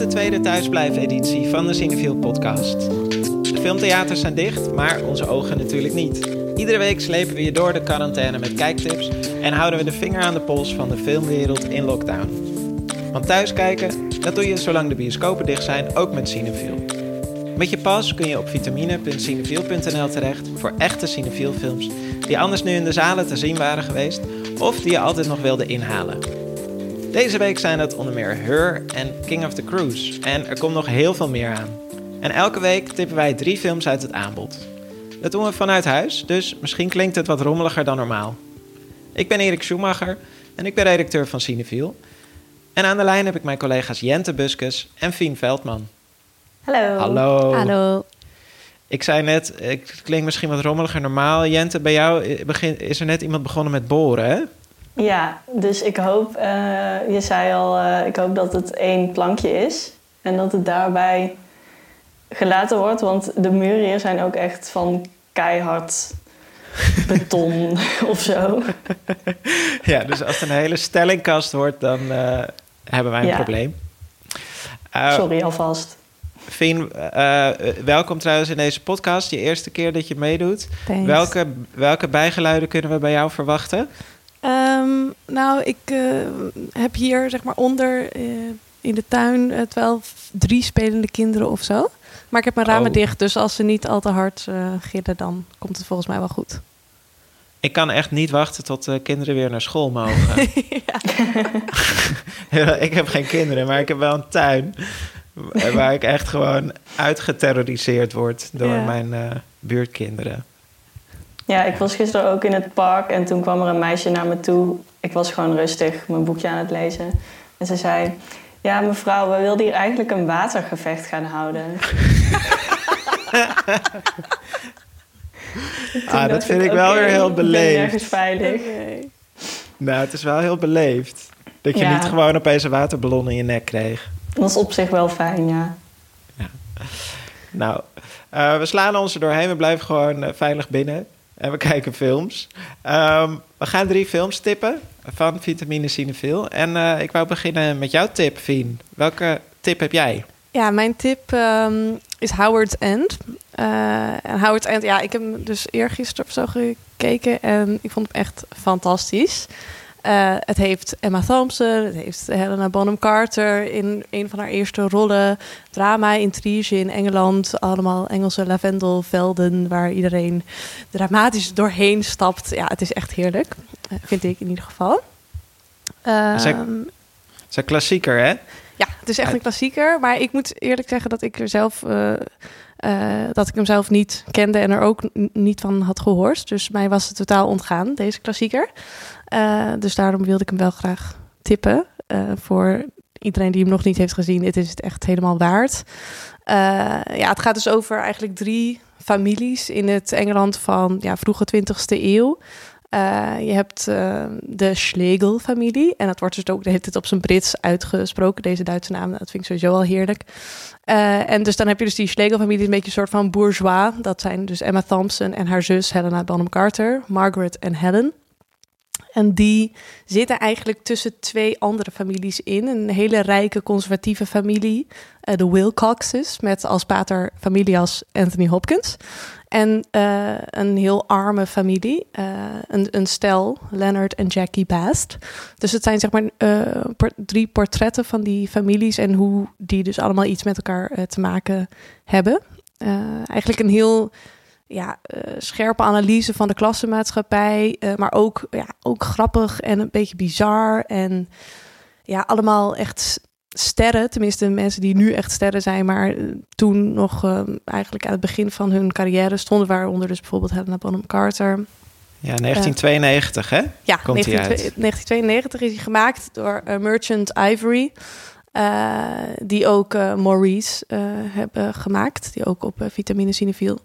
de tweede thuisblijf-editie van de Cinefield podcast. De filmtheaters zijn dicht, maar onze ogen natuurlijk niet. Iedere week slepen we je door de quarantaine met kijktips en houden we de vinger aan de pols van de filmwereld in lockdown. Want thuiskijken, dat doe je zolang de bioscopen dicht zijn, ook met Cinefiel. Met je pas kun je op vitamine.cinefiel.nl terecht voor echte Cinefiel-films die anders nu in de zalen te zien waren geweest of die je altijd nog wilde inhalen. Deze week zijn dat onder meer Her en King of the Cruise. En er komt nog heel veel meer aan. En elke week tippen wij drie films uit het aanbod. Dat doen we vanuit huis, dus misschien klinkt het wat rommeliger dan normaal. Ik ben Erik Schumacher en ik ben redacteur van Cinefiel. En aan de lijn heb ik mijn collega's Jente Buskus en Fien Veldman. Hallo. Hallo. Hallo. Ik zei net, ik klink misschien wat rommeliger normaal. Jente, bij jou is er net iemand begonnen met boren, hè? Ja, dus ik hoop, uh, je zei al, uh, ik hoop dat het één plankje is. En dat het daarbij gelaten wordt. Want de muren hier zijn ook echt van keihard beton of zo. ja, dus als het een hele stellingkast wordt, dan uh, hebben wij een Ja. probleem. Sorry alvast. Fien, uh, welkom trouwens in deze podcast. Je eerste keer dat je meedoet. Thanks. Welke, welke bijgeluiden kunnen we bij jou verwachten? Ehm, nou, ik eh, heb hier zeg maar onder eh, in de tuin eh, wel drie spelende kinderen of zo. Maar ik heb mijn ramen Oh. dicht, dus als ze niet al te hard eh gillen, dan komt het volgens mij wel goed. Ik kan echt niet wachten tot de kinderen weer naar school mogen. Ja, ik heb geen kinderen, maar ik heb wel een tuin. wa- Waar ik echt gewoon uitgeterroriseerd word door Ja. mijn eh, buurtkinderen. Ja, ik was gisteren ook in het park en toen kwam er een meisje naar me toe. Ik was gewoon rustig mijn boekje aan het lezen. En ze zei, ja mevrouw, we wilden hier eigenlijk een watergevecht gaan houden. Ah, dat vind ik wel weer heel ik beleefd. nergens veilig. Nou, het is wel heel beleefd. Dat je Ja. niet gewoon opeens een waterballon in je nek kreeg. Dat is op zich wel fijn, ja. Nou, eh, we slaan ons er doorheen. We blijven gewoon eh, veilig binnen. En we kijken films. Ehm, we gaan drie films tippen van Vitamine Cinefil. En eh, ik wou beginnen met jouw tip, Fien. Welke tip heb jij? Ja, mijn tip ehm, is Howard's End. Eh, en Howard's End, ja, ik heb hem dus eergisteren of zo gekeken en ik vond hem echt fantastisch. Eh, het heeft Emma Thompson, het heeft Helena Bonham Carter in een van haar eerste rollen. Drama, intrige in Engeland, allemaal Engelse lavendelvelden waar iedereen dramatisch doorheen stapt. Ja, het is echt heerlijk, eh, vind ik in ieder geval. Zeg- Het is een klassieker, hè? ja, het is echt een klassieker. Maar ik moet eerlijk zeggen dat ik er zelf. eh, dat ik hem zelf niet kende en er ook niet van had gehoord. Dus mij was het totaal ontgaan, deze klassieker. Eh, dus daarom wilde ik hem wel graag tippen. eh, voor iedereen die hem nog niet heeft gezien. Het is het echt helemaal waard. Eh, ja, het gaat dus over eigenlijk drie families in het Engeland van ja, vroege 20e eeuw. Je hebt de Schlegel-familie. En dat wordt dus ook de op zijn Brits uitgesproken, deze Duitse naam. Dat vind ik sowieso al heerlijk. En dus dan heb je dus die Schlegel-familie, een beetje een soort van bourgeois. Dat zijn dus Emma Thompson en haar zus Helena Bonham Carter, Margaret en Helen. En die zitten eigenlijk tussen twee andere families in. Een hele rijke conservatieve familie, eh, de Wilcoxes, met als pater familias Anthony Hopkins. En eh, een heel arme familie, eh, een, een stel, Leonard en Jackie Bast. Dus het zijn zeg maar drie portretten van die families en hoe die dus allemaal iets met elkaar te maken hebben. Eigenlijk een heel ja, eh, scherpe analyse van de klassenmaatschappij, eh, maar ook, ja, ook grappig en een beetje bizar. En ja, allemaal echt sterren, tenminste mensen die nu echt sterren zijn, maar eh, toen nog eh, eigenlijk aan het begin van hun carrière stonden, waaronder dus bijvoorbeeld Helena Bonham Carter. Ja, 1992, hè? Ja, Komt hij 19, uit? 1992 is hij gemaakt door Merchant Ivory. die ook Maurice hebben gemaakt. Die ook op Vitamine Cinefiel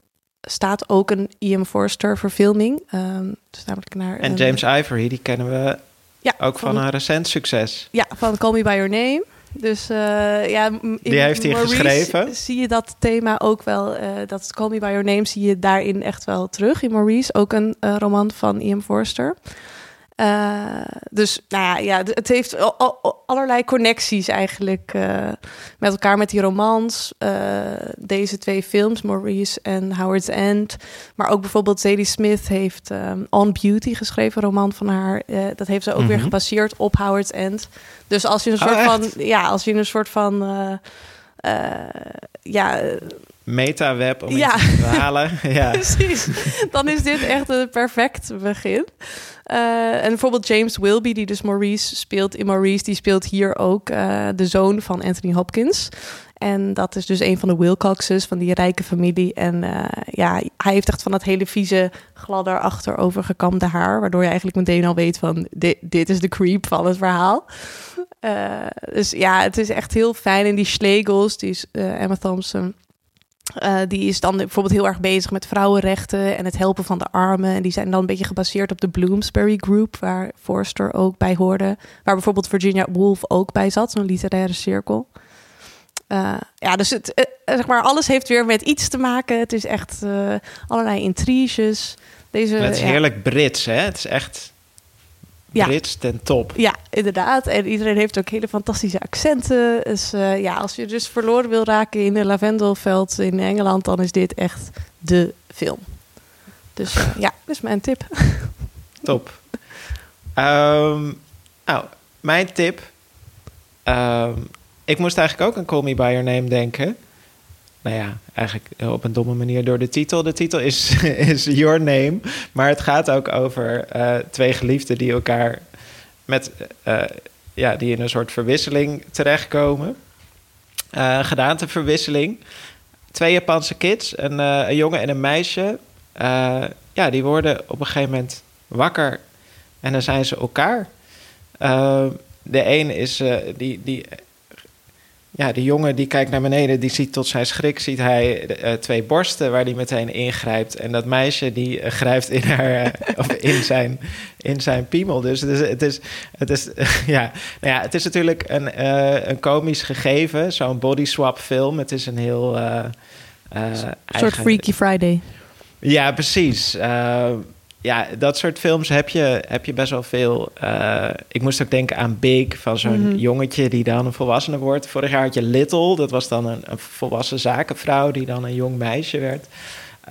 staat. Ook een Ian Forster verfilming. ehm, dus namelijk naar En een- James Ivory, die kennen we ja, ook van een recent succes. Ja, van Call Me By Your Name. Dus eh, ja, in Die heeft hij Maurice geschreven? Zie je dat thema ook wel, eh, dat Call Me By Your Name zie je daarin echt wel terug. In Maurice, ook een eh, roman van Ian Forster. Uh, dus nou ja, ja, het heeft allerlei connecties eigenlijk uh, met elkaar, met die romans. Uh, deze twee films, Maurice en Howard's End. Maar ook bijvoorbeeld Zadie Smith heeft um, On Beauty geschreven, een roman van haar. dat heeft ze ook mm -hmm. weer Mhm. gebaseerd op Howard's End. Dus als je een Oh, soort van, ja, als je een soort van, ja, Meta-web om Ja. iets te verhalen. ja. Precies. Dan is dit echt een perfect begin. Eh, en bijvoorbeeld James Wilby, die dus Maurice speelt in Maurice, die speelt hier ook eh, de zoon van Anthony Hopkins. En dat is dus een van de Wilcoxes van die rijke familie. En eh, ja, hij heeft echt van dat hele vieze, gladder achterover gekamde haar. Waardoor je eigenlijk meteen al weet van, dit, dit is de creep van het verhaal. Dus ja, het is echt heel fijn. En die Schlegels, die is Emma Thompson... Uh, die is dan bijvoorbeeld heel erg bezig met vrouwenrechten en het helpen van de armen. En die zijn dan een beetje gebaseerd op de Bloomsbury Group, waar Forster ook bij hoorde. Waar bijvoorbeeld Virginia Woolf ook bij zat, zo'n literaire cirkel. Uh, ja, dus het, uh, zeg maar, alles heeft weer met iets te maken. Het is echt allerlei intriges. Deze, het is ja. heerlijk Brits, hè? Het is echt Ja. Brits ten top. Ja, inderdaad. En iedereen heeft ook hele fantastische accenten. Dus uh, ja, als je dus verloren wil raken in een lavendelveld in Engeland, dan is dit echt de film. Dus uh, ja, dat is mijn tip. Top. Um, nou, mijn tip. Um, ik moest eigenlijk ook aan Call Me By Your Name denken. Nou ja, eigenlijk op een domme manier door de titel. De titel is, is Your Name. Maar het gaat ook over uh, twee geliefden die elkaar met... Uh, ja, die in een soort verwisseling terechtkomen. Uh, gedaanteverwisseling. Twee Japanse kids, een, een jongen en een meisje. ja, die worden op een gegeven moment wakker. En dan zijn ze elkaar. de een is... die, die ja, de jongen die kijkt naar beneden, die ziet tot zijn schrik, ziet hij uh, twee borsten waar hij meteen ingrijpt. En dat meisje die uh, grijpt in, haar, uh, of in, zijn, in zijn piemel. Dus het is, het is, het is, ja, nou ja, het is natuurlijk een, een komisch gegeven, zo'n body swap film. Het is een heel... een soort Freaky Friday. Ja, precies ja, dat soort films heb je, heb je best wel veel. Uh, ik moest ook denken aan Big, van zo'n mm -hmm. jongetje die dan een volwassene wordt. Vorig jaar had je Little, dat was dan een, een volwassen zakenvrouw die dan een jong meisje werd.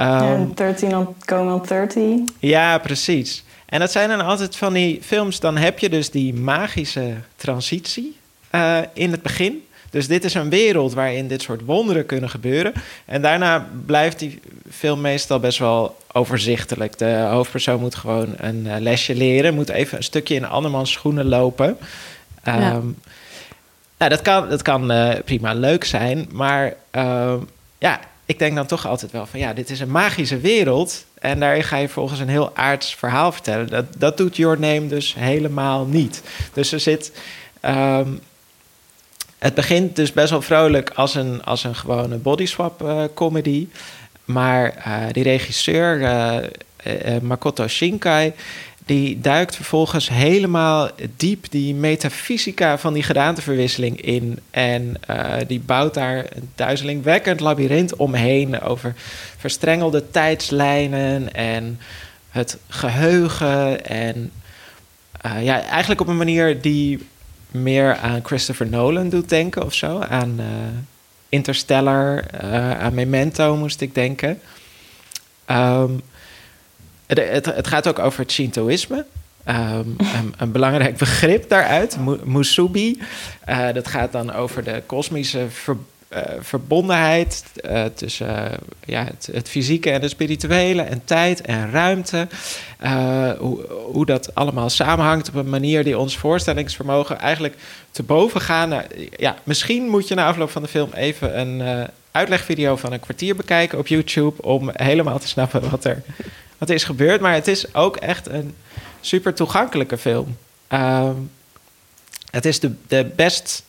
Um, ja, 13 on, going on 30. Ja, precies. En dat zijn dan altijd van die films, dan heb je dus die magische transitie uh, in het begin. Dus dit is een wereld waarin dit soort wonderen kunnen gebeuren. En daarna blijft die film meestal best wel overzichtelijk. De hoofdpersoon moet gewoon een uh, lesje leren, moet even een stukje in andermans schoenen lopen. Um, ja. nou, dat kan, dat kan uh, prima leuk zijn, maar uh, ja, ik denk dan toch altijd wel van ja, dit is een magische wereld. En daar ga je volgens een heel aards verhaal vertellen. Dat, dat doet Your Name dus helemaal niet. Dus er zit. Um, het begint dus best wel vrolijk als een, als een gewone bodyswap uh, comedy. Maar uh, die regisseur, uh, Makoto Shinkai, die duikt vervolgens helemaal diep die metafysica van die gedaanteverwisseling in. En die bouwt daar een duizelingwekkend labyrint omheen over verstrengelde tijdslijnen en het geheugen. En ja, eigenlijk op een manier die meer aan Christopher Nolan doet denken of zo. Aan uh, Interstellar, uh, aan Memento moest ik denken. Um, het, het, het, gaat ook over het Shintoïsme. Um, een, een, belangrijk begrip daaruit, Musubi. Uh, dat gaat dan over de kosmische ver, verbondenheid tussen ja, het, fysieke en het spirituele en tijd en ruimte. Hoe, hoe, dat allemaal samenhangt op een manier die ons voorstellingsvermogen eigenlijk te boven gaan. Nou, ja, misschien moet je na afloop van de film even een uitlegvideo van een kwartier bekijken op YouTube om helemaal te snappen wat er, wat is gebeurd. Maar het is ook echt een super toegankelijke film. Uh, het is de, de best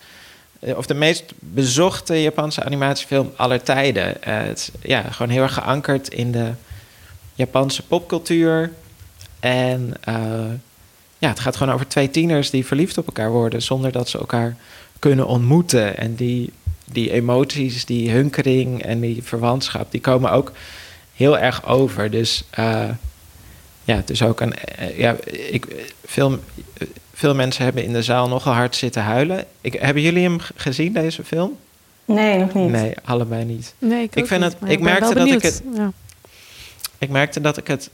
of de meest bezochte Japanse animatiefilm aller tijden. Uh, het is ja, gewoon heel erg geankerd in de Japanse popcultuur. En uh, ja, het gaat gewoon over twee tieners die verliefd op elkaar worden zonder dat ze elkaar kunnen ontmoeten. En die, die emoties, die hunkering en die verwantschap, die komen ook heel erg over. Dus ja, het is ook een. eh, ja, ik, veel, veel mensen hebben in de zaal nogal hard zitten huilen. Ik, hebben jullie hem gezien, deze film? Nee, nog niet. Nee, allebei niet. Nee, ik, vind niet, het- ik merkte dat ik. Ja. Ik merkte dat ik het.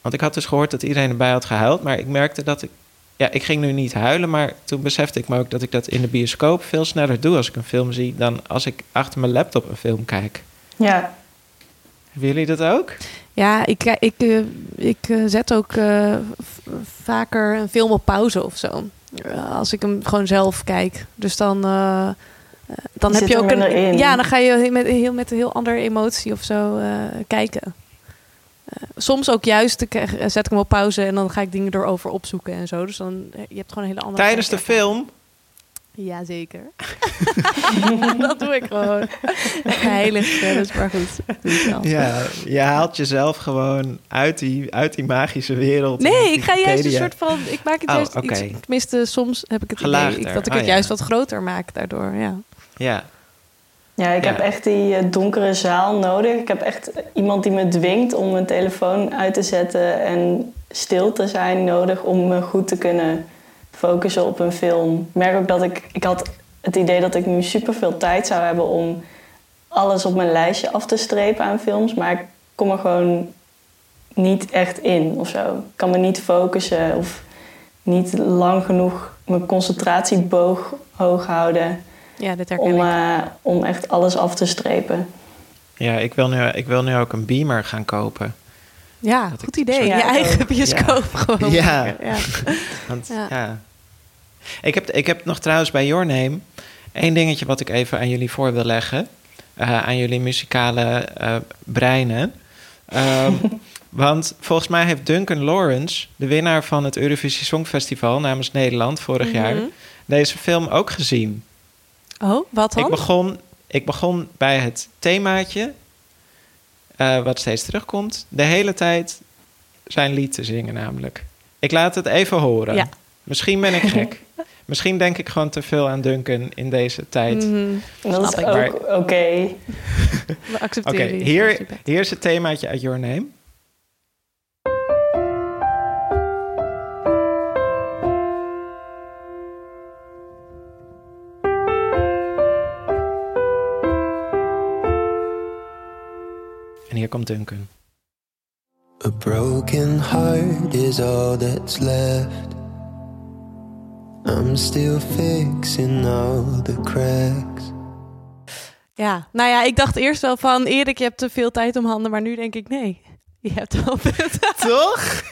Want ik had dus gehoord dat iedereen erbij had gehuild. Maar ik merkte dat ik. Ja, ik ging nu niet huilen. Maar toen besefte ik me ook dat ik dat in de bioscoop veel sneller doe als ik een film zie. dan als ik achter mijn laptop een film kijk. Ja, Hebben jullie dat ook? Ja, ik, ik, eh, ik eh, zet ook eh, vaker een film op pauze of zo. Eh, als ik hem gewoon zelf kijk. Dus dan, eh, eh, dan Je heb je ook een. Ja, dan ga je met, heel, met een heel andere emotie of zo eh, kijken. Eh, soms ook juist ik, eh, zet ik hem op pauze en dan ga ik dingen erover opzoeken en zo. Dus dan eh, je hebt gewoon een hele andere. Tijdens de film? Jazeker. dat doe ik gewoon. Heilig, dus maar goed. Ja, je haalt jezelf gewoon uit die, uit die magische wereld. Nee, ik ga juist een soort van. Ik maak het Oh, juist iets. Tenminste, soms heb ik het idee Gelaagder. ik- dat ik Oh, het ja. juist wat groter maak daardoor. Ja. Ja, ja ik Ja. heb echt die eh, donkere zaal nodig. Ik heb echt iemand die me dwingt om mijn telefoon uit te zetten en stil te zijn nodig om me goed te kunnen focussen op een film. Ik merk ook dat ik, ik had het idee dat ik nu super veel tijd zou hebben om alles op mijn lijstje af te strepen aan films, maar ik kom er gewoon niet echt in of zo. Ik kan me niet focussen of niet lang genoeg mijn concentratieboog hoog houden ja, herken om, ik. eh, om echt alles af te strepen. ja ik, wil nu, ik wil nu ook een beamer gaan kopen. Ja, dat goed idee. Je eigen bioscoop gewoon. Ja. ja. Want, Ja. ja. Ik, heb, ik heb nog trouwens bij Your Name één dingetje wat ik even aan jullie voor wil leggen. eh, aan jullie muzikale eh, breinen. Ehm, want volgens mij heeft Duncan Lawrence, de winnaar van het Eurovisie Songfestival namens Nederland vorig jaar, Mhm. deze film ook gezien. Oh, wat dan? Ik begon, ik begon bij het themaatje, eh, wat steeds terugkomt. De hele tijd zijn lied te zingen namelijk. Ik laat het even horen. Ja. Misschien ben ik gek. Misschien denk ik gewoon te veel aan Duncan in deze tijd. En dat Snap is ik. ook oké. We Oké, accepteren hier, hier is het themaatje uit Your Name. Duncan. A broken heart is all that's left. I'm still fixing all the cracks. Ja, nou ja, ik dacht eerst wel van Erik, je hebt te veel tijd om handen, maar nu denk ik nee. Je hebt wel punten. Toch?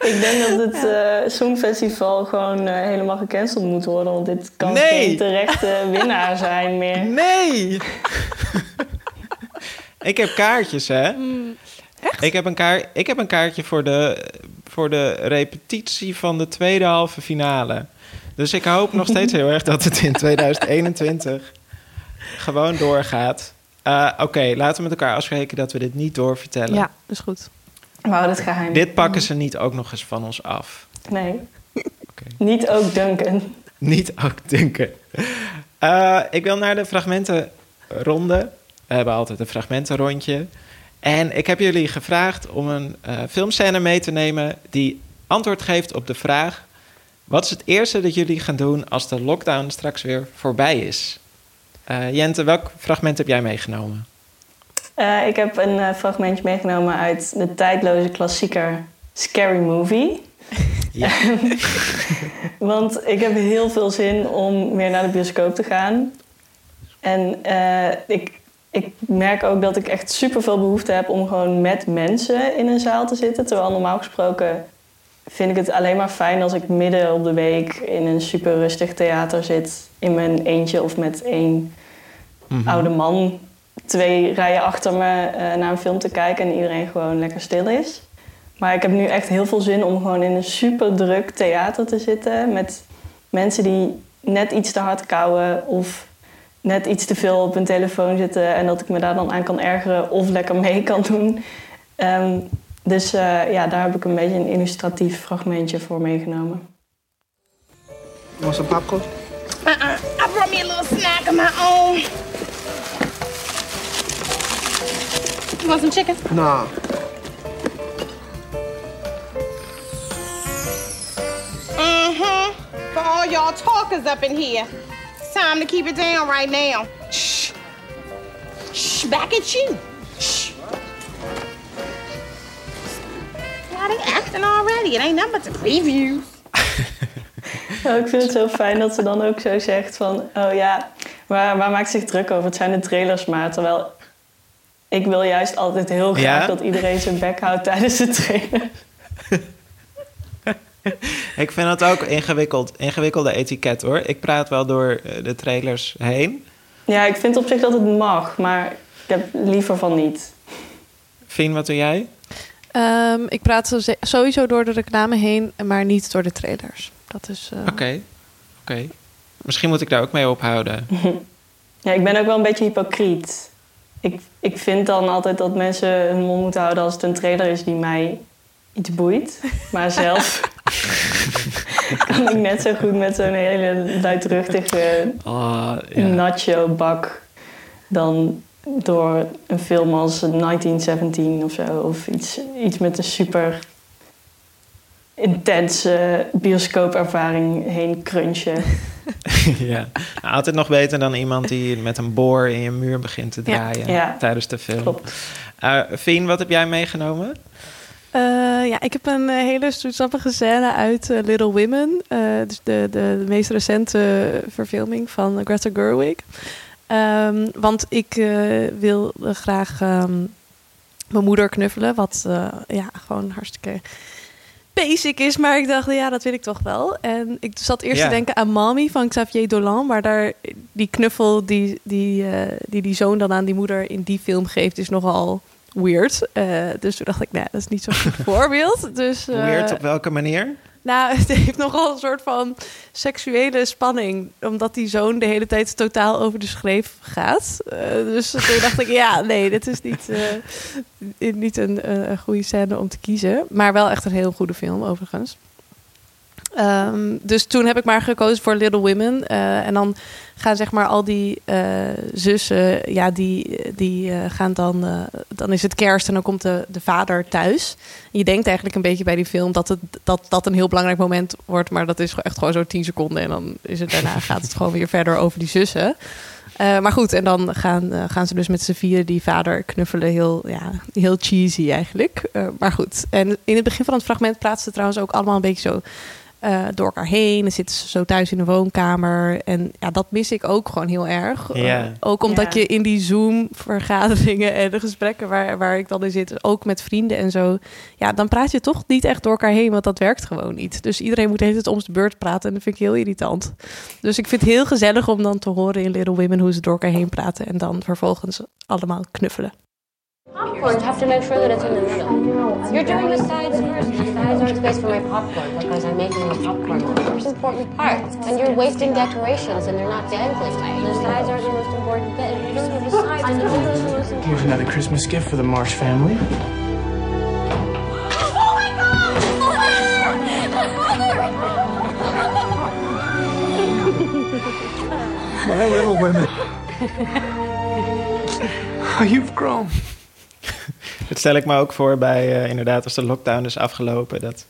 Ik denk dat het eh, Songfestival gewoon eh, helemaal gecanceld moet worden. Want dit kan Nee. geen terechte winnaar zijn meer. Nee! ik heb kaartjes, hè? echt? Ik heb, een kaart, ik heb een kaartje voor de, voor de repetitie van de tweede halve finale. Dus ik hoop nog steeds heel erg dat het in 2021 gewoon doorgaat. Eh, Oké, laten we met elkaar afspreken dat we dit niet doorvertellen. Ja, is goed. We houden het geheim. Dit pakken ze niet ook nog eens van ons af. Nee. Oké. Niet ook Duncan. Niet ook denken. Eh, ik wil naar de fragmentenronde. We hebben altijd een fragmentenrondje. En ik heb jullie gevraagd om een eh, filmscène mee te nemen die antwoord geeft op de vraag: wat is het eerste dat jullie gaan doen als de lockdown straks weer voorbij is? Eh, Jente, welk fragment heb jij meegenomen? Eh, ik heb een fragmentje meegenomen uit de tijdloze klassieker Scary Movie. Ja. Want ik heb heel veel zin om weer naar de bioscoop te gaan. En ik, ik merk ook dat ik echt super veel behoefte heb om gewoon met mensen in een zaal te zitten. Terwijl normaal gesproken vind ik het alleen maar fijn als ik midden op de week in een super rustig theater zit. In mijn eentje of met één Mhm. oude man twee rijen achter me eh, naar een film te kijken en iedereen gewoon lekker stil is. Maar ik heb nu echt heel veel zin om gewoon in een super druk theater te zitten met mensen die net iets te hard kauwen of net iets te veel op hun telefoon zitten en dat ik me daar dan aan kan ergeren of lekker mee kan doen. Ehm, dus eh, ja, daar heb ik een beetje een illustratief fragmentje voor meegenomen. Was een papkot? I brought me a little snack of my own. You want some chicken? Nah. Mm-hmm. For all y'all talkers up in here. Time to keep it down right now. Shh. Shh, back at you. Shh. Why they acting already? It ain't nothing but the previews. Ik vind het zo fijn dat ze dan ook zo zegt van... Oh ja, waar, waar maakt zich druk over? Het zijn de trailers maar. Terwijl ik wil juist altijd heel graag Ja? dat iedereen zijn bek houdt tijdens de trailer. Ik vind het ook ingewikkeld, ingewikkelde etiket hoor. Ik praat wel door eh, de trailers heen. Ja, ik vind op zich dat het mag, maar ik heb liever van niet. Fien, wat doe jij? Ehm, ik praat sowieso door de reclame heen, maar niet door de trailers. Dat is. eh, Oké, oké. Misschien moet ik daar ook mee ophouden. Ja, ik ben ook wel een beetje hypocriet. Ik, ik vind dan altijd dat mensen hun mond moeten houden als het een trailer is die mij iets boeit. Maar zelf kan ik net zo goed met zo'n hele luidruchtige Oh, ja. nacho-bak dan door een film als 1917 of zo. Of iets, iets met een super intense bioscoopervaring heen crunchen. ja. Nou, altijd nog beter dan iemand die met een boor in je muur begint te draaien Ja. tijdens de film. Klopt. Eh Fien, wat heb jij meegenomen? Eh, ja, ik heb een eh, hele stoetsappige scène uit eh, Little Women. dus de, de, de meest recente verfilming van Greta Gerwig. Ehm, want ik wil graag ehm, mijn moeder knuffelen. Wat ja, gewoon hartstikke basic is. Maar ik dacht, ja, dat wil ik toch wel. En ik zat eerst Ja. te denken aan Mommy van Xavier Dolan. Maar daar, die knuffel die die, die die zoon dan aan die moeder in die film geeft... is nogal weird. Eh, dus toen dacht ik, nee, dat is niet zo'n goed voorbeeld. Dus, eh, Weird op welke manier? nou, het heeft nogal een soort van seksuele spanning. Omdat die zoon de hele tijd totaal over de schreef gaat. Eh, dus toen dacht ik, ja, nee, dit is niet, niet een, een goede scène om te kiezen. Maar wel echt een heel goede film, overigens. Ehm, dus toen heb ik maar gekozen voor Little Women. En dan gaan zeg maar al die eh, zussen, ja, die, die eh, gaan dan... eh, dan is het kerst en dan komt de, de vader thuis. Je denkt eigenlijk een beetje bij die film dat het, dat, dat een heel belangrijk moment wordt. Maar dat is echt gewoon zo tien seconden. En dan is het daarna gaat het gewoon weer verder over die zussen. Maar goed, en dan gaan, gaan ze dus met z'n vieren die vader knuffelen. Heel, ja, heel cheesy eigenlijk. Maar goed. En in het begin van het fragment praten ze trouwens ook allemaal een beetje zo eh, door elkaar heen. Dan zitten ze zo thuis in de woonkamer. En ja, dat mis ik ook gewoon heel erg. Eh, ook omdat Ja. je in die Zoom-vergaderingen en de gesprekken waar, waar ik dan in zit, ook met vrienden en zo, ja, dan praat je toch niet echt door elkaar heen, want dat werkt gewoon niet. Dus iedereen moet de hele tijd om zijn beurt praten en dat vind ik heel irritant. Dus ik vind het heel gezellig om dan te horen in Little Women hoe ze door elkaar heen praten en dan vervolgens allemaal knuffelen. Popcorn. You have to make sure that it's in the middle. You're doing the sides first. The sides aren't space for my popcorn because I'm making the popcorn the most important part. And you're wasting decorations and they're not dangling. The sides are the most important bit. You're doing the sides and the middle the most important. Here's another Christmas gift for the Marsh family. Oh my god! My little women. Oh, you've grown. Dat stel ik me ook voor bij, eh, inderdaad, als de lockdown is afgelopen. Dat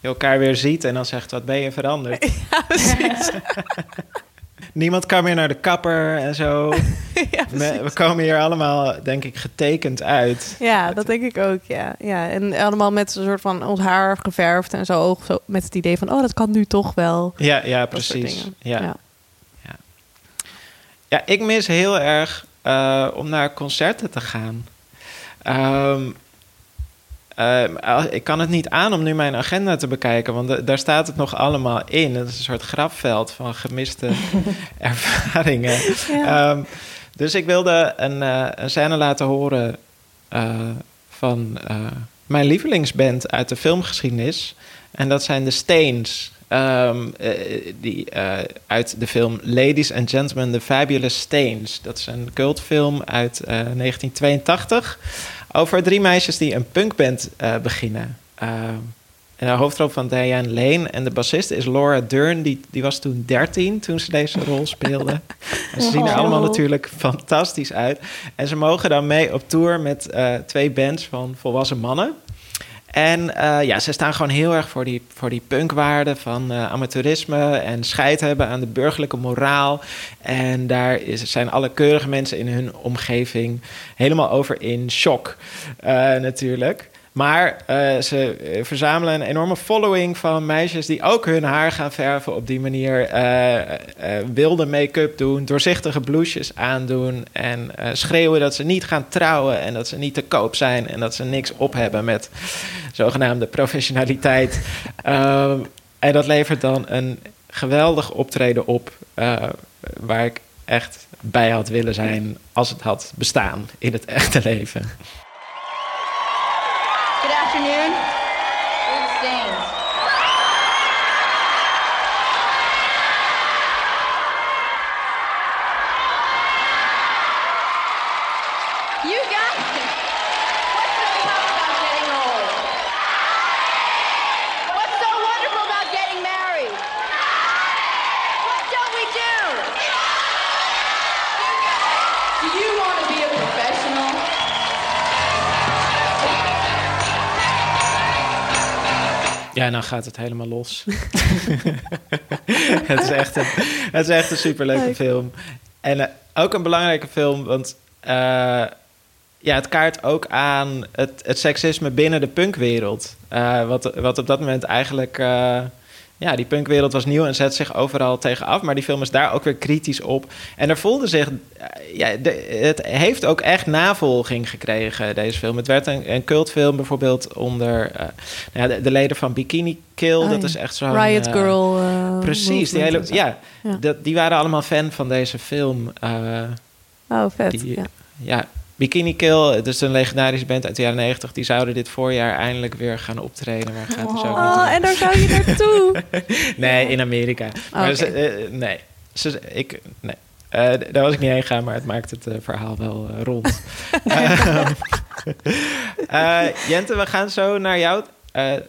je elkaar weer ziet en dan zegt, wat ben je veranderd? Ja, precies. Niemand kan meer naar de kapper en zo. ja, We, we komen hier allemaal, denk ik, getekend uit. Ja, dat denk ik ook, ja. ja. En allemaal met een soort van ons haar geverfd en zo, zo met het idee van, oh, dat kan nu toch wel. Ja, ja precies. Ja. Ja. Ja, ik mis heel erg eh, om naar concerten te gaan. Ehm, ehm, ik kan het niet aan om nu mijn agenda te bekijken, want da- daar staat het nog allemaal in. Het is een soort grafveld van gemiste ervaringen. Ja. Ehm, dus ik wilde een, eh, een scène laten horen eh, van eh, mijn lievelingsband uit de filmgeschiedenis. En dat zijn de Stains. Ehm, eh, die, eh, uit de film Ladies and Gentlemen, The Fabulous Stains. Dat is een cultfilm uit eh, 1982 over drie meisjes die een punkband eh, beginnen. Ehm, en de hoofdrol van Diane Lane en de bassiste is Laura Dern. Die, die was toen 13 toen ze deze rol speelde. En ze zien er allemaal natuurlijk fantastisch uit. En ze mogen dan mee op tour met eh, twee bands van volwassen mannen. En eh, ja, ze staan gewoon heel erg voor die, voor die punkwaarden van eh, amateurisme en scheid hebben aan de burgerlijke moraal. En daar is, zijn alle keurige mensen in hun omgeving helemaal over in shock, eh, natuurlijk. Maar eh, ze eh, verzamelen een enorme following van meisjes die ook hun haar gaan verven op die manier. eh, wilde make-up doen, doorzichtige blouses aandoen. En schreeuwen dat ze niet gaan trouwen en dat ze niet te koop zijn. En dat ze niks op hebben met zogenaamde professionaliteit. Ehm, en dat levert dan een geweldig optreden op. waar ik echt bij had willen zijn als het had bestaan in het echte leven. Ja, en dan gaat het helemaal los. het, is echt een, het is echt een superleuke Leuk. film. En eh, ook een belangrijke film, want eh, ja, het kaart ook aan het, het seksisme binnen de punkwereld. Eh, wat, wat op dat moment eigenlijk... ja, die punkwereld was nieuw en zet zich overal tegen af. Maar die film is daar ook weer kritisch op. En er voelde zich... eh, ja, de- het heeft ook echt navolging gekregen, deze film. Het werd een, een cultfilm bijvoorbeeld onder... eh, nou ja, de, de leden van Bikini Kill. Oh, dat ja. is echt zo'n... Riot eh, Girl. Precies, die hele, zo. ja, Ja. Dat, die waren allemaal fan van deze film. Oh, vet. die, ja. Bikini Kill, het is een legendarische band uit de jaren 90. Die zouden dit voorjaar eindelijk weer gaan optreden. Maar gaat dus ook niet Oh, en daar zou je naartoe. Nee, in Amerika. Maar ze, eh, nee, ze, ik, nee. Eh, daar was ik niet heen gegaan, maar het maakt het eh, verhaal wel rond. Jente, we gaan zo naar jouw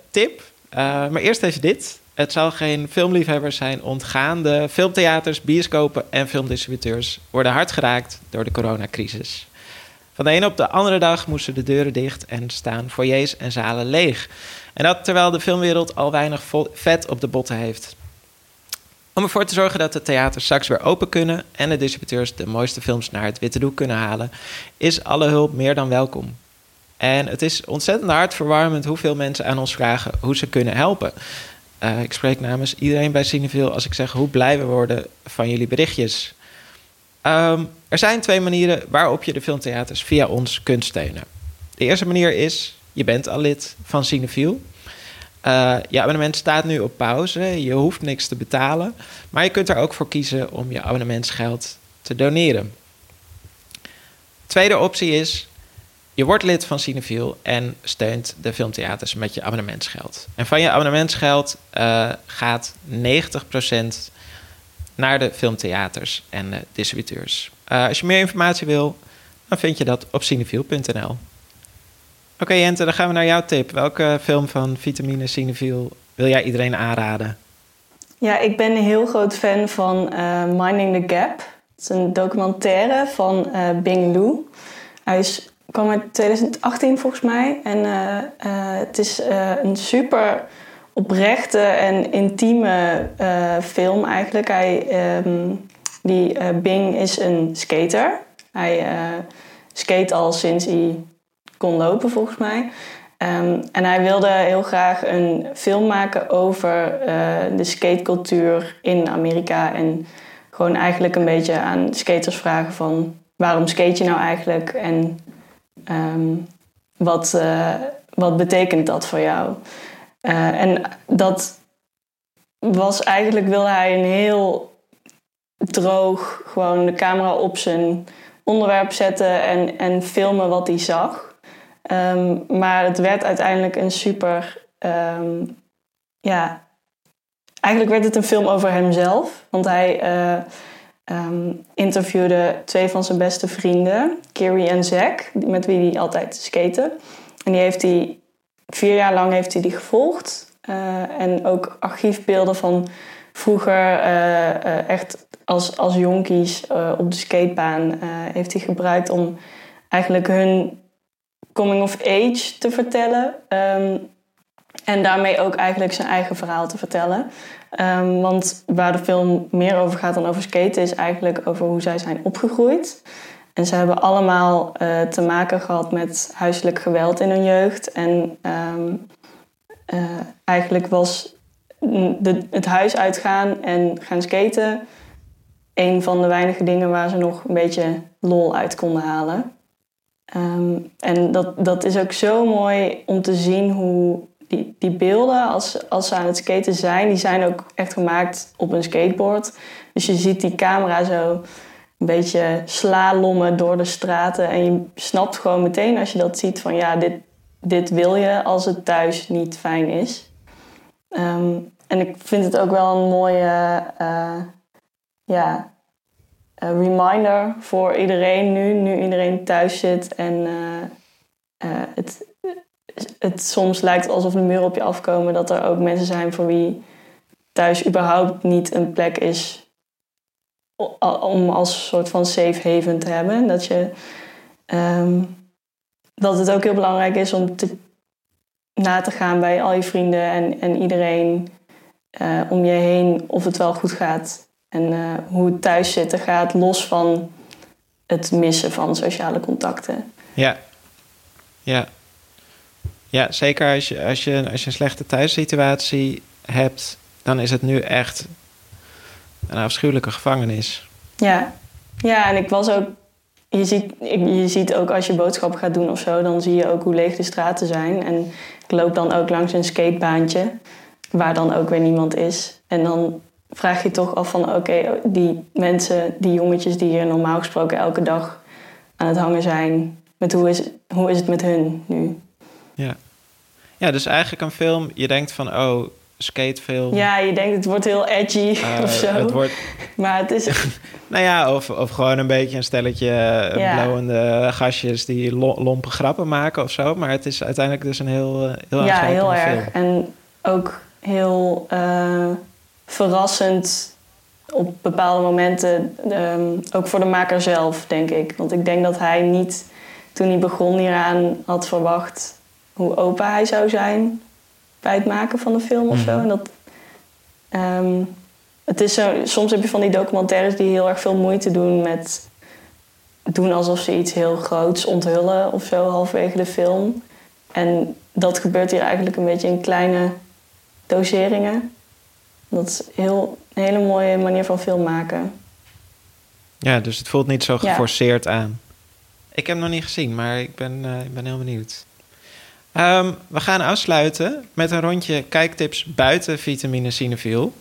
tip. Maar eerst even dit. Het zal geen filmliefhebbers zijn ontgaan. De filmtheaters, bioscopen en filmdistributeurs worden hard geraakt door de coronacrisis. Van de ene op de andere dag moesten de deuren dicht en staan foyers en zalen leeg. En dat terwijl de filmwereld al weinig vet op de botten heeft. Om ervoor te zorgen dat de theaters straks weer open kunnen en de distributeurs de mooiste films naar het witte doek kunnen halen, is alle hulp meer dan welkom. En het is ontzettend hartverwarmend hoeveel mensen aan ons vragen hoe ze kunnen helpen. Eh, ik spreek namens iedereen bij Cineville als ik zeg hoe blij we worden van jullie berichtjes. Ehm, er zijn twee manieren waarop je de filmtheaters via ons kunt steunen. De eerste manier is, je bent al lid van Cineville. Eh, je abonnement staat nu op pauze. Je hoeft niks te betalen. Maar je kunt er ook voor kiezen om je abonnementsgeld te doneren. Tweede optie is, je wordt lid van Cineville en steunt de filmtheaters met je abonnementsgeld. En van je abonnementsgeld eh, gaat 90% naar de filmtheaters en de distributeurs. Eh, als je meer informatie wil, dan vind je dat op cineville.nl. Oké Jente, dan gaan we naar jouw tip. Welke film van Vitamine Cineville wil jij iedereen aanraden? Ja, ik ben een heel groot fan van eh, Minding the Gap. Het is een documentaire van eh, Bing Lu. Hij is, kwam uit 2018 volgens mij. En het is een super oprechte en intieme eh, film eigenlijk. Hij, ehm, die, eh, Bing is een skater. Hij eh, skate al sinds hij kon lopen volgens mij. Ehm, en hij wilde heel graag een film maken over de skatecultuur in Amerika. En gewoon eigenlijk een beetje aan skaters vragen van... waarom skate je nou eigenlijk? En ehm, wat, wat betekent dat voor jou? Eh, en dat was eigenlijk... wilde hij een heel droog... gewoon de camera op zijn onderwerp zetten... en, en filmen wat hij zag... Ehm, maar het werd uiteindelijk een super. ehm, ja. Eigenlijk werd het een film over hemzelf. Want hij eh, ehm, interviewde twee van zijn beste vrienden, Kerry en Zack, met wie hij altijd skate. En die heeft hij vier jaar lang heeft hij die gevolgd. Eh, en ook archiefbeelden van vroeger, eh, eh, echt als, als jonkies op de skatebaan, heeft hij gebruikt om eigenlijk hun coming of age te vertellen. Ehm, en daarmee ook eigenlijk zijn eigen verhaal te vertellen. Ehm, want waar de film meer over gaat dan over skaten, is eigenlijk over hoe zij zijn opgegroeid. En ze hebben allemaal eh, te maken gehad met huiselijk geweld in hun jeugd. En ehm, eh, eigenlijk was de, het huis uitgaan en gaan skaten een van de weinige dingen waar ze nog een beetje lol uit konden halen. Ehm, en dat, dat is ook zo mooi om te zien hoe die, die beelden, als, als ze aan het skaten zijn, die zijn ook echt gemaakt op een skateboard. Dus je ziet die camera zo een beetje slalommen door de straten. En je snapt gewoon meteen als je dat ziet van ja, dit, dit wil je als het thuis niet fijn is. Ehm, en ik vind het ook wel een mooie uh, ja, reminder voor iedereen nu, nu iedereen thuis zit en uh, het, het soms lijkt alsof de muren op je afkomen, dat er ook mensen zijn voor wie thuis überhaupt niet een plek is om als soort van safe haven te hebben. Dat, je, um, dat het ook heel belangrijk is om te, na te gaan bij al je vrienden en, en iedereen uh, om je heen of het wel goed gaat. En uh, hoe het thuis zitten gaat, los van het missen van sociale contacten. Ja, ja. Ja, zeker als je, als je, als je een slechte thuissituatie hebt, dan is het nu echt een afschuwelijke gevangenis. Ja, ja en ik was ook. Je ziet, je ziet ook als je boodschappen gaat doen of zo, dan zie je ook hoe leeg de straten zijn. En ik loop dan ook langs een skatebaantje, waar dan ook weer niemand is. En dan vraag je toch af van oké, die mensen, die jongetjes die hier normaal gesproken elke dag aan het hangen zijn, met hoe is, hoe is het met hun nu? Ja. ja, dus eigenlijk een film, je denkt van oh, skatefilm. Ja, je denkt het wordt heel edgy uh, of zo. Het wordt... Maar het is... nou ja, of, of gewoon een beetje een stelletje ja. blauwende gastjes die lompe grappen maken of zo. Maar het is uiteindelijk dus een heel, heel Ja, heel erg. En ook heel uh, verrassend op bepaalde momenten. Um, ook voor de maker zelf, denk ik. Want ik denk dat hij niet, toen hij begon hieraan, had verwacht hoe open hij zou zijn bij het maken van de film of zo. En dat, um, het is zo, soms heb je van die documentaires die heel erg veel moeite doen met doen alsof ze iets heel groots onthullen of zo halverwege de film. En dat gebeurt hier eigenlijk een beetje in kleine doseringen. Dat is heel, een hele mooie manier van film maken. Ja, dus het voelt niet zo geforceerd ja. aan. Ik heb hem nog niet gezien, maar ik ben, uh, ik ben heel benieuwd. Um, we gaan afsluiten met een rondje kijktips buiten vitamine Cinefiel.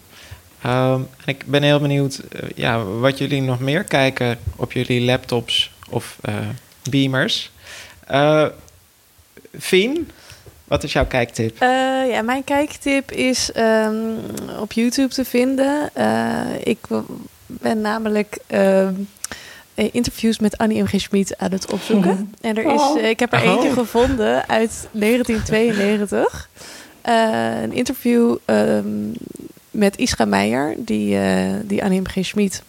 Um, ik ben heel benieuwd uh, ja, wat jullie nog meer kijken op jullie laptops of uh, beamers. Uh, Fien, wat is jouw kijktip? ja, mijn kijktip is um, op YouTube te vinden. ik ben namelijk interviews met Annie M. G. Schmid aan het opzoeken. Mm-hmm. En er is, oh. ik heb er eentje oh. gevonden uit 1992. Uh, een interview um, met Isra Meijer, die, uh, die Annie M. G. Schmid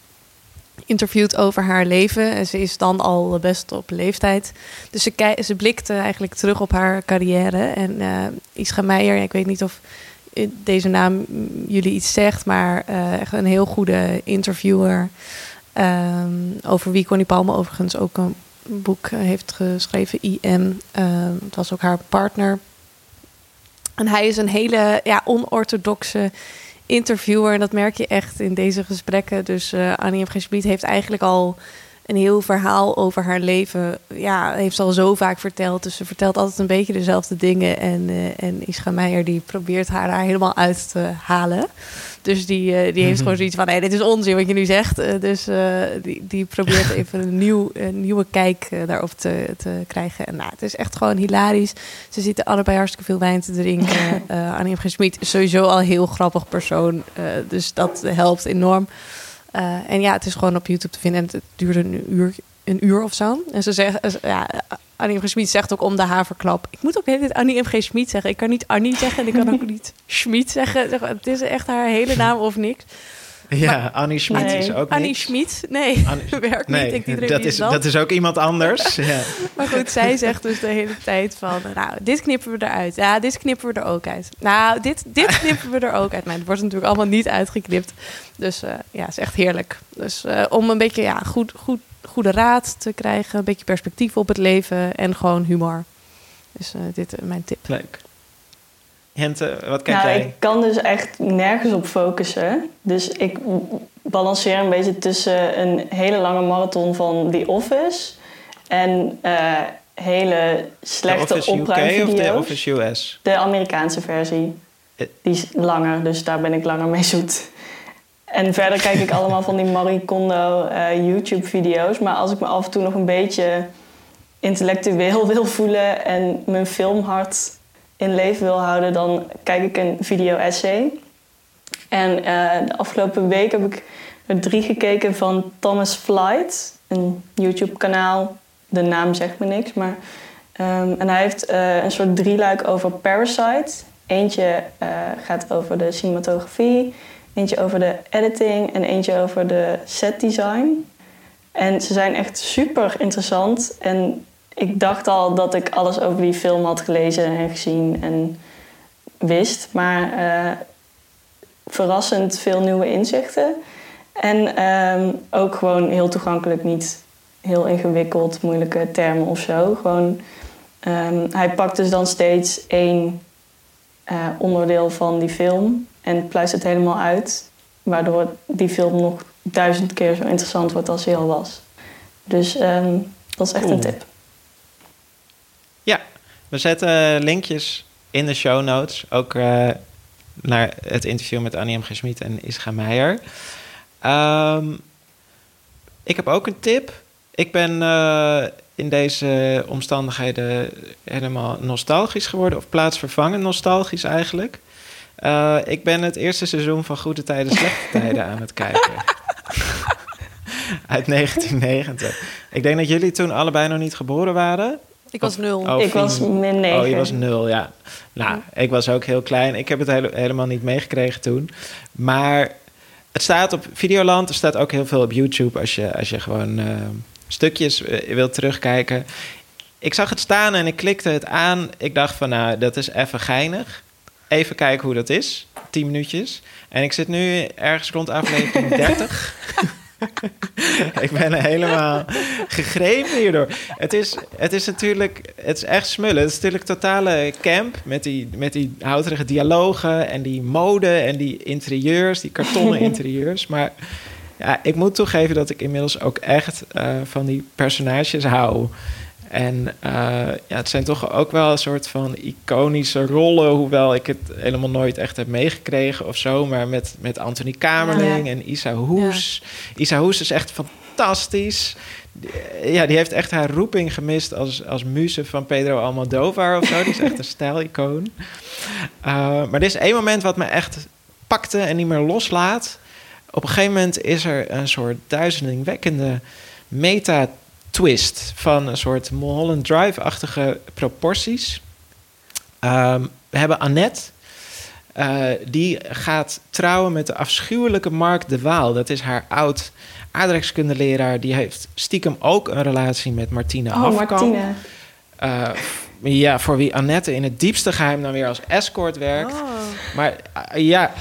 interviewt over haar leven. En ze is dan al best op leeftijd. Dus ze, ze blikte eigenlijk terug op haar carrière. En uh, Isra Meijer, ik weet niet of deze naam jullie iets zegt, maar echt een heel goede interviewer. Um, over wie Connie Palme overigens ook een boek heeft geschreven, IM. Um, het was ook haar partner. En hij is een hele ja, onorthodoxe interviewer. En dat merk je echt in deze gesprekken. Dus uh, Annie M. G. heeft eigenlijk al een heel verhaal over haar leven. Ja, heeft ze al zo vaak verteld. Dus ze vertelt altijd een beetje dezelfde dingen. En, uh, en Ischa Meijer die probeert haar daar helemaal uit te halen. Dus die, uh, die heeft gewoon zoiets van: nee, dit is onzin wat je nu zegt. Uh, dus die, die probeert even een, nieuw, een nieuwe kijk daarop te, te krijgen. En nou, het is echt gewoon hilarisch. Ze zitten allebei hartstikke veel wijn te drinken. Annie M. Smit is sowieso al een heel grappig persoon. dus dat helpt enorm. Uh, en ja, het is gewoon op YouTube te vinden. En het duurde een uur, een uur of zo. En ze zeggen, ja, Annie M. G. Schmid zegt ook om de haverklap. Ik moet ook hele tijd Annie M. G. Schmid zeggen. Ik kan niet Annie zeggen en ik kan ook niet Schmid zeggen. Het is echt haar hele naam of niks. Ja, Annie Schmid Nee. is ook Annie niet. Schmid, nee, Annie- werkt Nee, niet. Ik dat is, dat. is ook iemand anders. ja. Maar goed, zij zegt dus de hele tijd van... Nou, dit knippen we eruit. Ja, dit knippen we er ook uit. Nou, dit, dit knippen we er ook uit. Maar het wordt natuurlijk allemaal niet uitgeknipt. Dus eh, ja, het is echt heerlijk. Dus eh, om een beetje ja, goed, goed, goede raad te krijgen... een beetje perspectief op het leven en gewoon humor. Dus eh, dit mijn tip. Leuk. Hente, wat kijk nou, jij? ik kan dus echt nergens op focussen. Dus ik balanceer een beetje tussen een hele lange marathon van The Office en eh, hele slechte Office UK of opruimvideo's. de Office US? De Amerikaanse versie. Eh. Die is langer, dus daar ben ik langer mee zoet. En verder kijk ik allemaal van die Marie Kondo eh, YouTube-video's. Maar als ik me af en toe nog een beetje intellectueel wil voelen... en mijn filmhart in leven wil houden... dan kijk ik een video-essay. En eh, de afgelopen week heb ik er drie gekeken van Thomas Flight. Een YouTube-kanaal. De naam zegt me niks, maar... Ehm, en hij heeft eh, een soort drieluik over Parasite. Eentje eh, gaat over de cinematografie, eentje over de editing en eentje over de set design. En ze zijn echt super interessant. En ik dacht al dat ik alles over die film had gelezen en gezien en wist. Maar eh, verrassend veel nieuwe inzichten. En ehm, ook gewoon heel toegankelijk, niet heel ingewikkeld, moeilijke termen of zo. Gewoon, ehm, hij pakt dus dan steeds één eh, onderdeel van die film en pluist het helemaal uit. Waardoor die film nog duizend keer zo interessant wordt als hij al was. Dus ehm, dat is echt Cool. een tip. We zetten linkjes in de show notes. Ook eh, naar het interview met Annie M. G. Schmid en Ischa Meijer. Ehm, ik heb ook een tip. Ik ben eh, in deze omstandigheden helemaal nostalgisch geworden. Of plaatsvervangend nostalgisch eigenlijk. Eh, ik ben het eerste seizoen van Goede Tijden, Slechte Tijden aan het kijken. Uit 1990. Ik denk dat jullie toen allebei nog niet geboren waren. Ik was nul. oh, ik was min 9. Oh, je was nul, ja. Nou, ik was ook heel klein. Ik heb het hele- helemaal niet meegekregen toen. Maar het staat op Videoland. Er staat ook heel veel op YouTube als je, als je gewoon eh, stukjes eh, wilt terugkijken. Ik zag het staan en ik klikte het aan. Ik dacht van, nou, dat is even geinig. Even kijken hoe dat is. 10 minuutjes. En ik zit nu ergens rond aflevering 30. ik ben helemaal gegrepen hierdoor. Het is, het is natuurlijk, het is echt smullen. Het is natuurlijk totale camp met die, met die houterige dialogen en die mode en die interieurs, die kartonnen interieurs. Maar ja, ik moet toegeven dat ik inmiddels ook echt eh, van die personages hou. En eh, ja, het zijn toch ook wel een soort van iconische rollen, hoewel ik het helemaal nooit echt heb meegekregen of zo. Maar met, met Anthony Kamerling Ja. en Isa Hoes. Isa Hoes is echt fantastisch. Ja, die heeft echt haar roeping gemist als, als muze van Pedro Almodovar of zo. Die is echt een stijlicoon. Uh, maar er is één moment wat me echt pakte en niet meer loslaat. Op een gegeven moment is er een soort duizelingwekkende meta-twist van een soort Mulholland Drive-achtige proporties. Um, we hebben Annette. Uh, die gaat trouwen met de afschuwelijke Mark de Waal. Dat is haar oud aardrijkskundeleraar. Die heeft stiekem ook een relatie met Martine Oh, Hafkamp. Martine. Uh, ja, voor wie Annette in het diepste geheim dan weer als escort werkt. Oh. Maar uh, ja,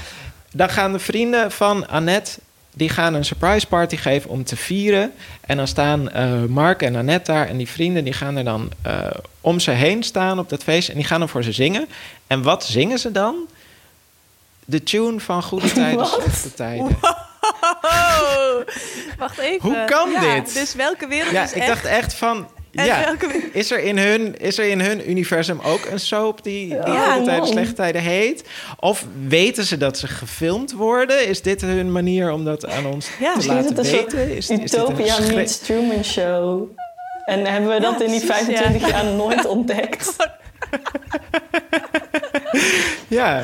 dan gaan de vrienden van Annette... die gaan een surprise party geven om te vieren. En dan staan uh, Mark en Annette daar... en die vrienden die gaan er dan uh, om ze heen staan op dat feest... en die gaan dan voor ze zingen. En wat zingen ze dan? De tune van Goede Tijden, Slechte Tijden. Wow. Wacht even. Hoe kan ja, dit? Dus welke wereld ja, is ik echt... dacht echt van... En ja, welke... is, er in hun, is er in hun universum ook een soap die, die Ja, Goede Tijden. Slechte Tijden heet? Of weten ze dat ze gefilmd worden? Is dit hun manier om dat aan ons Ja, te Misschien is laten het een soort weten? Is, is dit een Utopia meets Truman Show. En hebben we dat Ja, in die precies, 25 ja. jaar nooit ontdekt? Ja,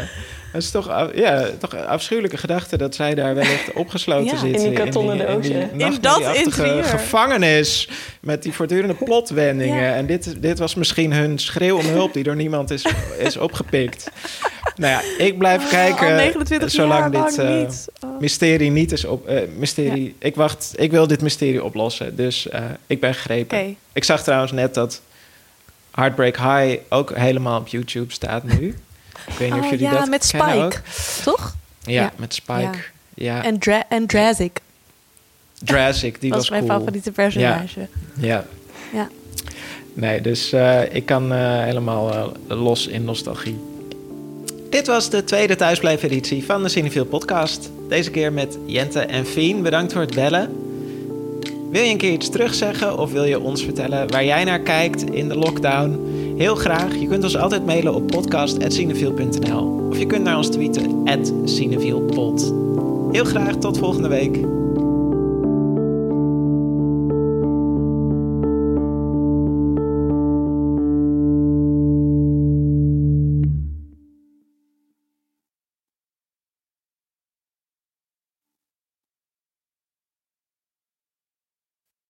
dat is toch, ja, toch een afschuwelijke gedachte dat zij daar wellicht opgesloten Ja, in zitten. die kartonnen doosje. in In dat interieur. gevangenis met die voortdurende plotwendingen. Ja. En dit, dit was misschien hun schreeuw om hulp die door niemand is, is opgepikt. Nou ja, ik blijf kijken Al 29 zolang dit... niet. Oh. mysterie niet is op... eh, mysterie, ik wacht, ik wil dit mysterie oplossen. Dus eh, ik ben gegrepen. Ik zag trouwens net dat Heartbreak High ook helemaal op YouTube staat nu. Ik weet niet of Oh, jullie ja, dat met Spike, ook. toch? Ja, Ja. met Spike. Ja, En, Dra en Drazik Drazik, die was, was, mijn cool. favoriete personage. Ja. Ja. Nee, dus eh, ik kan eh, helemaal eh, los in nostalgie. Dit was de tweede thuisblijfeditie van de Cinefiel podcast. Deze keer met Jente en Fien. Bedankt voor het bellen. Wil je een keer iets terugzeggen of wil je ons vertellen waar jij naar kijkt in de lockdown? Heel graag. Je kunt ons altijd mailen op podcast.cinefiel.nl of je kunt naar ons tweeten at. Heel graag tot volgende week.